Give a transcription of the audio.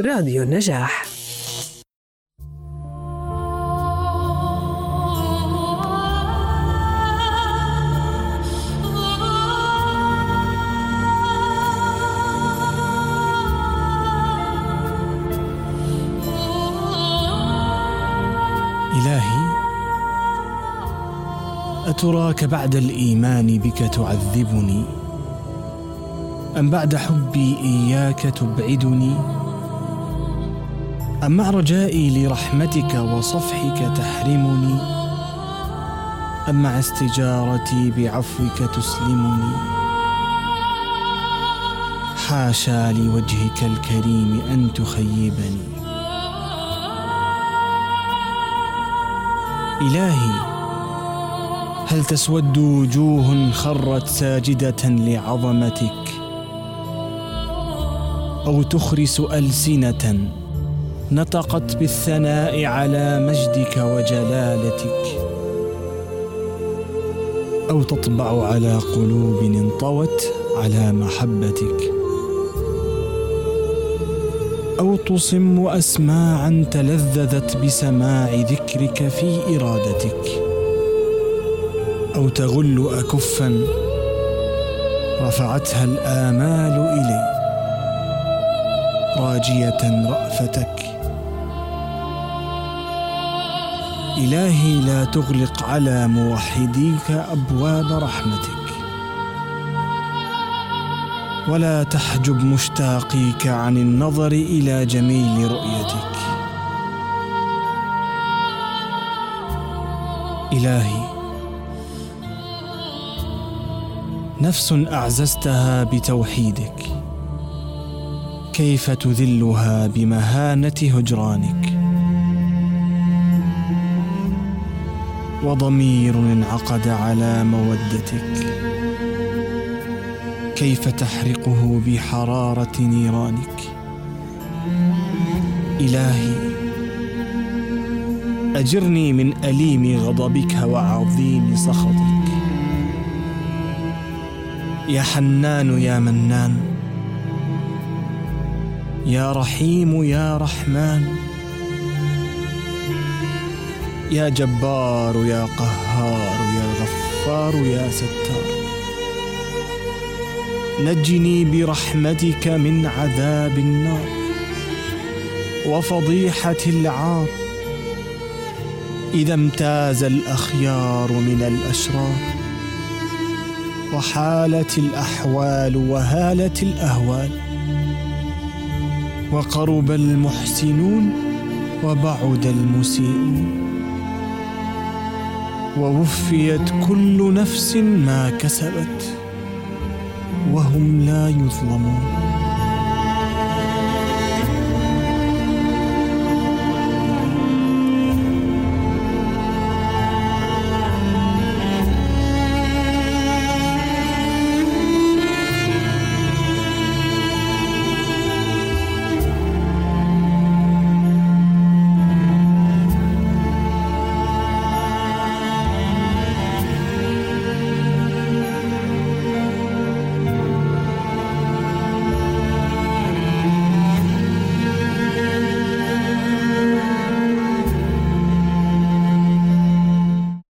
راديو النجاح. إلهي أتراك بعد الإيمان بك تعذبني؟ أم بعد حبي إياك تبعدني؟ أم مع رجائي لرحمتك وصفحك تحرمني؟ أم مع استجارتي بعفوك تسلمني؟ حاشا لوجهك الكريم أن تخيبني. إلهي هل تسود وجوه خرت ساجدة لعظمتك؟ أو تخرس ألسنة نطقت بالثناء على مجدك وجلالتك. أو تطبع على قلوب انطوت على محبتك. أو تصم أسماعا تلذذت بسماع ذكرك في إرادتك. أو تغل أكفا رفعتها الآمال إلي راجية رأفتك. إلهي لا تغلق على موحديك أبواب رحمتك. ولا تحجب مشتاقيك عن النظر إلى جميل رؤيتك. إلهي نفس أعززتها بتوحيدك. كيف تذلها بمهانة هجرانك؟ وضمير انعقد على مودتك. كيف تحرقه بحرارة نيرانك؟ إلهي أجرني من أليم غضبك وعظيم سخطك. يا حنان يا منان. يا رحيم يا رحمن. يا جبار يا قهار يا غفار يا ستار. نجني برحمتك من عذاب النار وفضيحة العار. إذا امتاز الأخيار من الأشرار وحالت الأحوال وهالت الأهوال. وقرب المحسنون وبعد المسيئون ووفيت كل نفس ما كسبت وهم لا يظلمون.